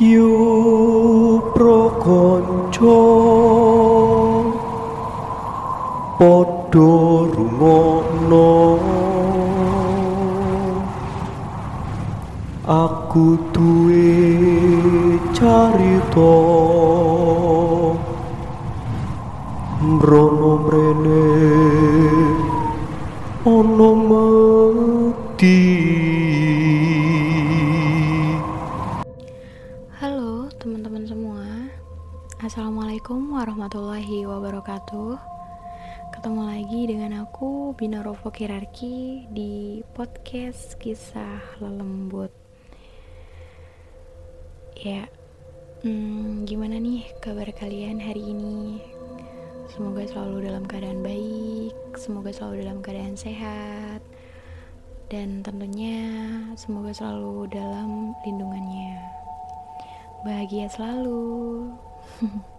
Yo prokonco Podo rungono Aku duwe carita. Mbrono mrene. Ono mati Assalamualaikum warahmatullahi wabarakatuh. Ketemu lagi dengan aku Bina Rovo Kirarki Di podcast kisah lelembut. Ya hmm, Gimana nih kabar kalian hari ini? Semoga selalu dalam keadaan baik Semoga selalu dalam keadaan sehat Dan tentunya Semoga selalu dalam lindungannya. Bahagia selalu.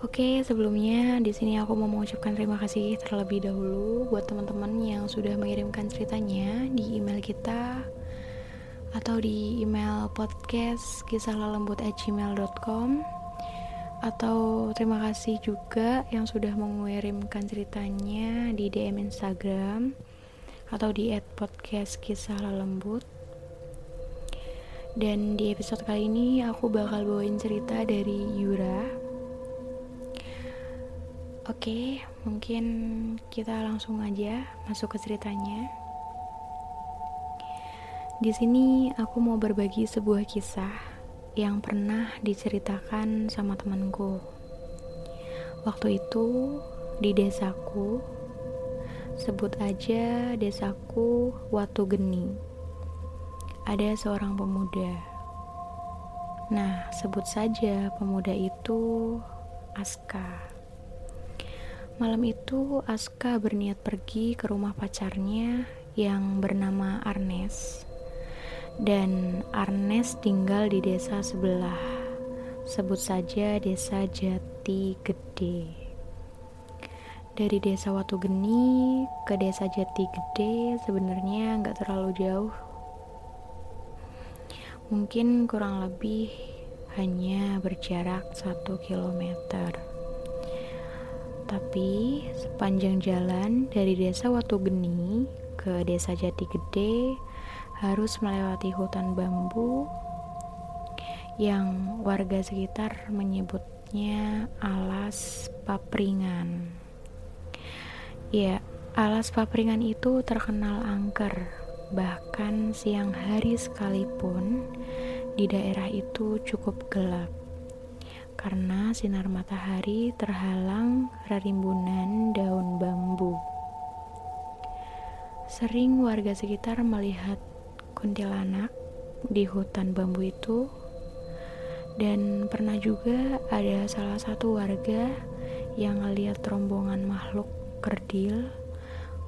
Oke, sebelumnya di sini aku mau mengucapkan terima kasih terlebih dahulu buat teman-teman yang sudah mengirimkan ceritanya di email kita atau di email podcast kisah gmail.com atau terima kasih juga yang sudah mengirimkan ceritanya di DM Instagram atau di @podcast kisah lelembut dan di episode kali ini aku bakal bawain cerita dari Yura. Oke, mungkin kita langsung aja masuk ke ceritanya. Di sini aku mau berbagi sebuah kisah yang pernah diceritakan sama temanku. Waktu itu di desaku, sebut aja desaku Watu Geni ada seorang pemuda. Nah, sebut saja pemuda itu Aska. Malam itu Aska berniat pergi ke rumah pacarnya yang bernama Arnes. Dan Arnes tinggal di desa sebelah. Sebut saja desa Jati Gede. Dari desa Watu Geni ke desa Jati Gede sebenarnya nggak terlalu jauh mungkin kurang lebih hanya berjarak satu kilometer. Tapi sepanjang jalan dari desa Watu Geni ke desa Jati Gede harus melewati hutan bambu yang warga sekitar menyebutnya alas papringan. Ya, alas papringan itu terkenal angker Bahkan siang hari sekalipun di daerah itu cukup gelap karena sinar matahari terhalang rerimbunan daun bambu. Sering warga sekitar melihat kuntilanak di hutan bambu itu dan pernah juga ada salah satu warga yang melihat rombongan makhluk kerdil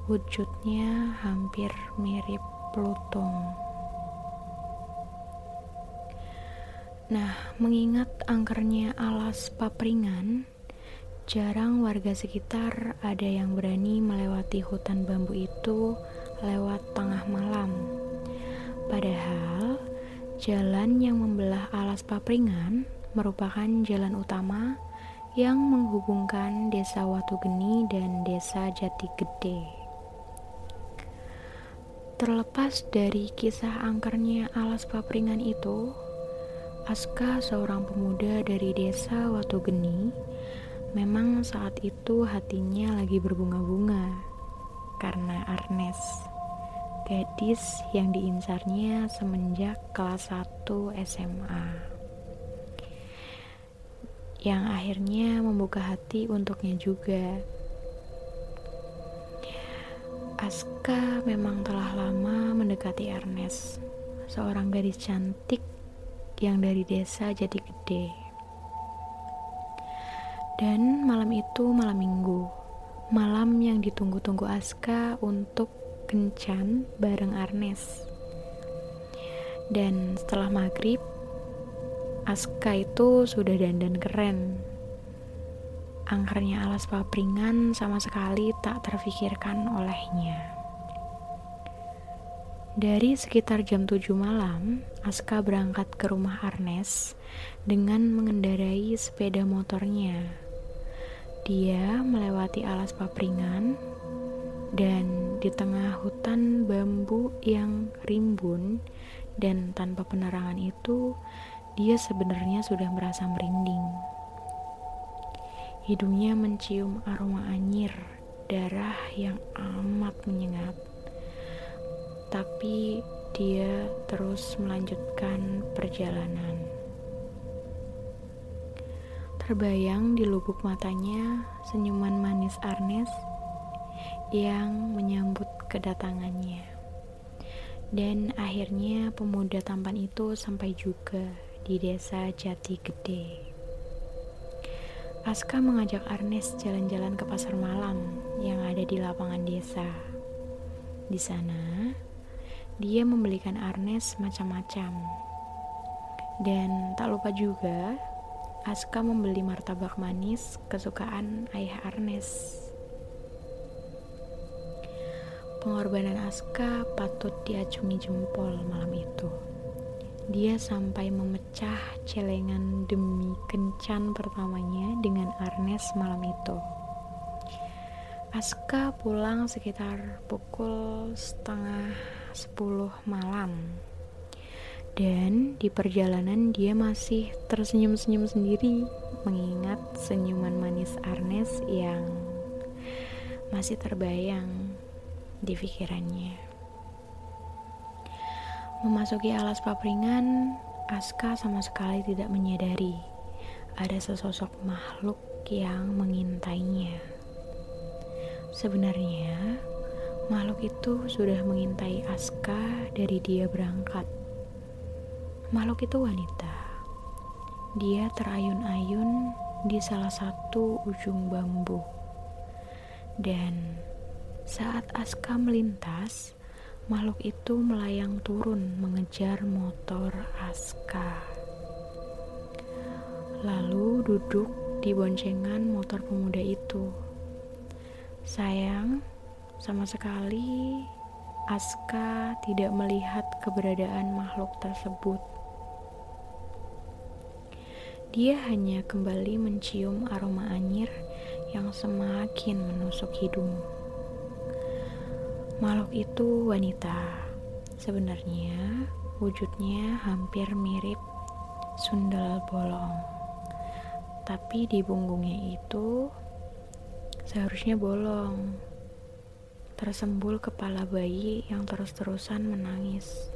wujudnya hampir mirip Plutung. Nah, mengingat angkernya alas papringan, jarang warga sekitar ada yang berani melewati hutan bambu itu lewat tengah malam. Padahal, jalan yang membelah alas papringan merupakan jalan utama yang menghubungkan desa Watu Geni dan desa Jati Gede. Terlepas dari kisah angkernya alas papringan itu, Aska seorang pemuda dari desa Watu Geni memang saat itu hatinya lagi berbunga-bunga karena Arnes, gadis yang diincarnya semenjak kelas 1 SMA. Yang akhirnya membuka hati untuknya juga Aska memang telah lama mendekati Ernest, seorang gadis cantik yang dari desa jadi gede. Dan malam itu malam minggu, malam yang ditunggu-tunggu Aska untuk kencan bareng Arnes. Dan setelah maghrib, Aska itu sudah dandan keren angkernya alas papringan sama sekali tak terfikirkan olehnya. Dari sekitar jam 7 malam, Aska berangkat ke rumah Arnes dengan mengendarai sepeda motornya. Dia melewati alas papringan dan di tengah hutan bambu yang rimbun dan tanpa penerangan itu, dia sebenarnya sudah merasa merinding. Hidungnya mencium aroma anyir, darah yang amat menyengat tapi dia terus melanjutkan perjalanan. Terbayang di lubuk matanya senyuman manis Arnes yang menyambut kedatangannya. Dan akhirnya pemuda tampan itu sampai juga di desa Jati Gede. Aska mengajak Arnes jalan-jalan ke pasar malam yang ada di lapangan desa. Di sana, dia membelikan Arnes macam-macam. Dan tak lupa juga, Aska membeli martabak manis kesukaan ayah Arnes. Pengorbanan Aska patut diacungi jempol malam itu. Dia sampai memecah celengan demi kencan pertamanya dengan Arnes malam itu. Aska pulang sekitar pukul setengah 10 malam. Dan di perjalanan dia masih tersenyum-senyum sendiri mengingat senyuman manis Arnes yang masih terbayang di pikirannya. Memasuki alas papringan, Aska sama sekali tidak menyadari ada sesosok makhluk yang mengintainya. Sebenarnya, Makhluk itu sudah mengintai Aska dari dia berangkat. Makhluk itu wanita. Dia terayun-ayun di salah satu ujung bambu. Dan saat Aska melintas, makhluk itu melayang turun mengejar motor Aska. Lalu duduk di boncengan motor pemuda itu. Sayang, sama sekali, Aska tidak melihat keberadaan makhluk tersebut. Dia hanya kembali mencium aroma anyir yang semakin menusuk hidung. Makhluk itu wanita. Sebenarnya wujudnya hampir mirip sundel bolong. Tapi di punggungnya itu seharusnya bolong tersembul kepala bayi yang terus-terusan menangis.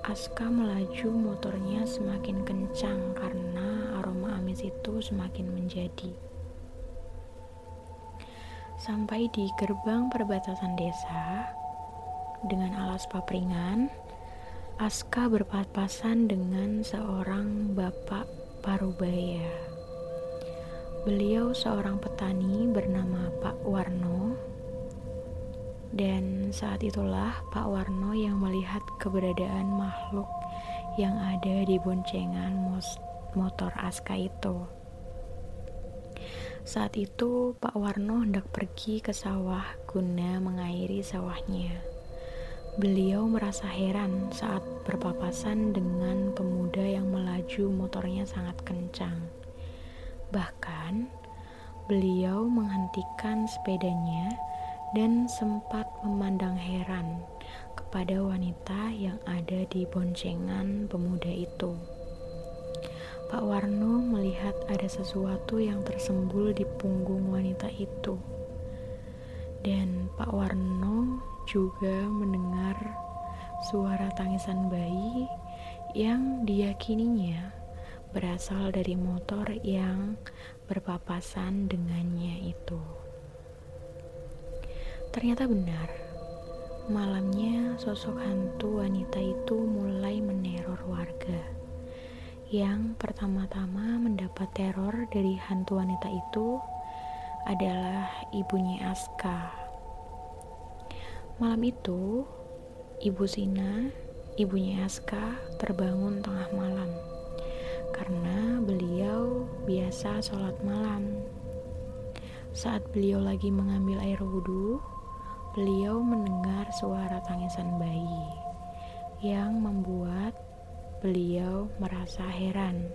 Aska melaju motornya semakin kencang karena aroma amis itu semakin menjadi. Sampai di gerbang perbatasan desa, dengan alas papringan, Aska berpapasan dengan seorang bapak parubaya. Beliau seorang petani bernama Pak Warno dan saat itulah Pak Warno yang melihat keberadaan makhluk yang ada di boncengan motor Aska itu. Saat itu Pak Warno hendak pergi ke sawah guna mengairi sawahnya. Beliau merasa heran saat berpapasan dengan pemuda yang melaju motornya sangat kencang. Bahkan, beliau menghentikan sepedanya dan sempat memandang heran kepada wanita yang ada di boncengan pemuda itu. Pak Warno melihat ada sesuatu yang tersembul di punggung wanita itu. Dan Pak Warno juga mendengar suara tangisan bayi yang diyakininya berasal dari motor yang berpapasan dengannya itu. Ternyata benar. Malamnya sosok hantu wanita itu mulai meneror warga. Yang pertama-tama mendapat teror dari hantu wanita itu adalah ibunya Aska. Malam itu, Ibu Sina, ibunya Aska, terbangun tengah malam karena beliau biasa sholat malam. Saat beliau lagi mengambil air wudhu, beliau mendengar suara tangisan bayi yang membuat beliau merasa heran.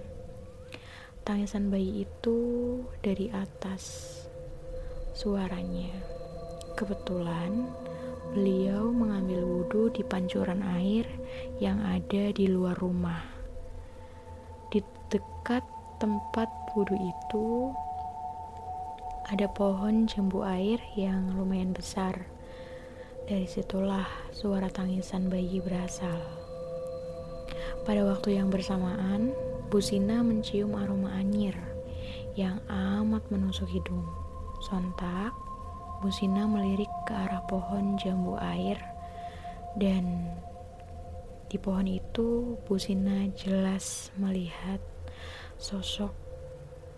Tangisan bayi itu dari atas suaranya. Kebetulan beliau mengambil wudhu di pancuran air yang ada di luar rumah. Dekat tempat wudhu itu ada pohon jambu air yang lumayan besar. Dari situlah suara tangisan bayi berasal. Pada waktu yang bersamaan, Busina mencium aroma anyir yang amat menusuk hidung. Sontak, Busina melirik ke arah pohon jambu air dan di pohon itu Busina jelas melihat sosok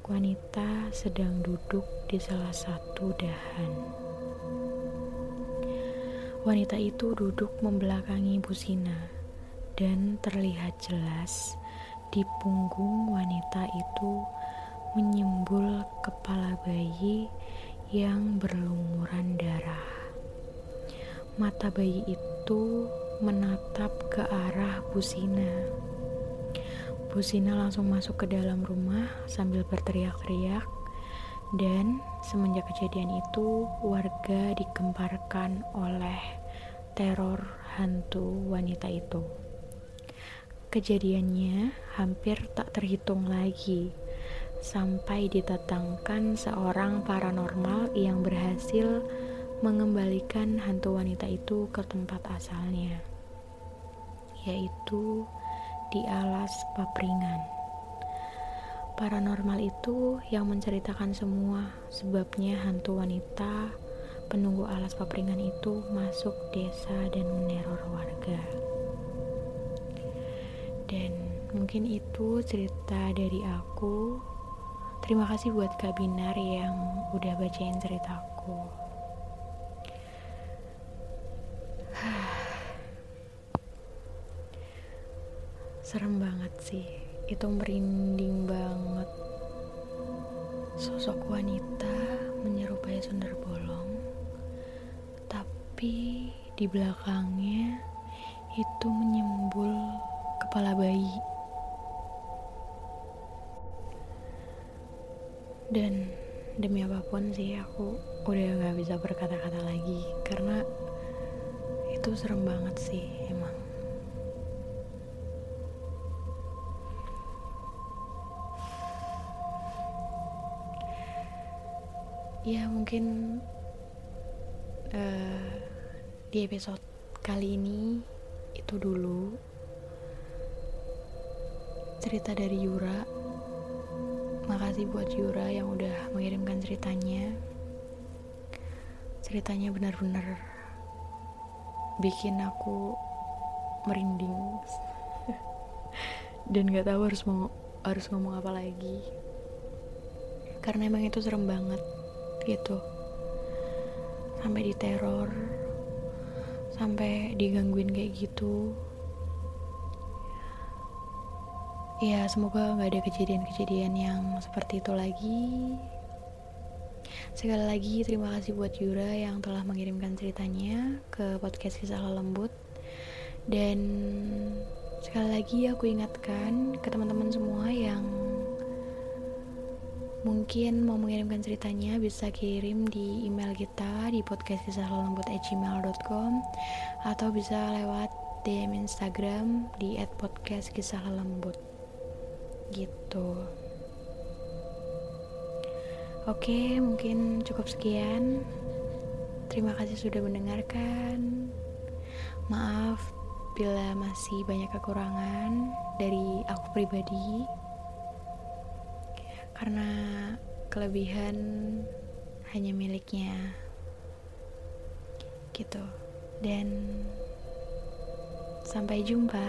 wanita sedang duduk di salah satu dahan. Wanita itu duduk membelakangi Busina dan terlihat jelas di punggung wanita itu menyembul kepala bayi yang berlumuran darah. Mata bayi itu menatap ke arah Busina. Busina langsung masuk ke dalam rumah sambil berteriak-teriak dan semenjak kejadian itu warga digemparkan oleh teror hantu wanita itu. Kejadiannya hampir tak terhitung lagi sampai ditetangkan seorang paranormal yang berhasil mengembalikan hantu wanita itu ke tempat asalnya, yaitu di alas papringan. Paranormal itu yang menceritakan semua sebabnya hantu wanita penunggu alas papringan itu masuk desa dan meneror warga. Dan mungkin itu cerita dari aku. Terima kasih buat Kak Binar yang udah bacain ceritaku. Serem banget sih. Itu merinding banget. Sosok wanita menyerupai sundar bolong. Tapi di belakangnya itu menyembul kepala bayi. Dan demi apa pun sih aku udah gak bisa berkata-kata lagi karena itu serem banget sih emang. Ya mungkin uh, di episode kali ini itu dulu. Cerita dari Yura. Makasih buat Yura yang udah mengirimkan ceritanya. Ceritanya benar-benar bikin aku merinding. Dan gak tahu harus mau harus ngomong apa lagi. Karena emang itu serem banget gitu. Sampai diteror. Sampai digangguin kayak gitu. Ya semoga nggak ada kejadian-kejadian yang seperti itu lagi. Sekali lagi terima kasih buat Yura yang telah mengirimkan ceritanya ke podcast kisah lembut dan sekali lagi aku ingatkan ke teman-teman semua yang mungkin mau mengirimkan ceritanya bisa kirim di email kita di podcastkisahlalembut@gmail.com atau bisa lewat DM Instagram di @podcastkisahlalembut gitu. Oke mungkin cukup sekian. Terima kasih sudah mendengarkan. Maaf bila masih banyak kekurangan dari aku pribadi karena kelebihan hanya miliknya. Gitu. Dan sampai jumpa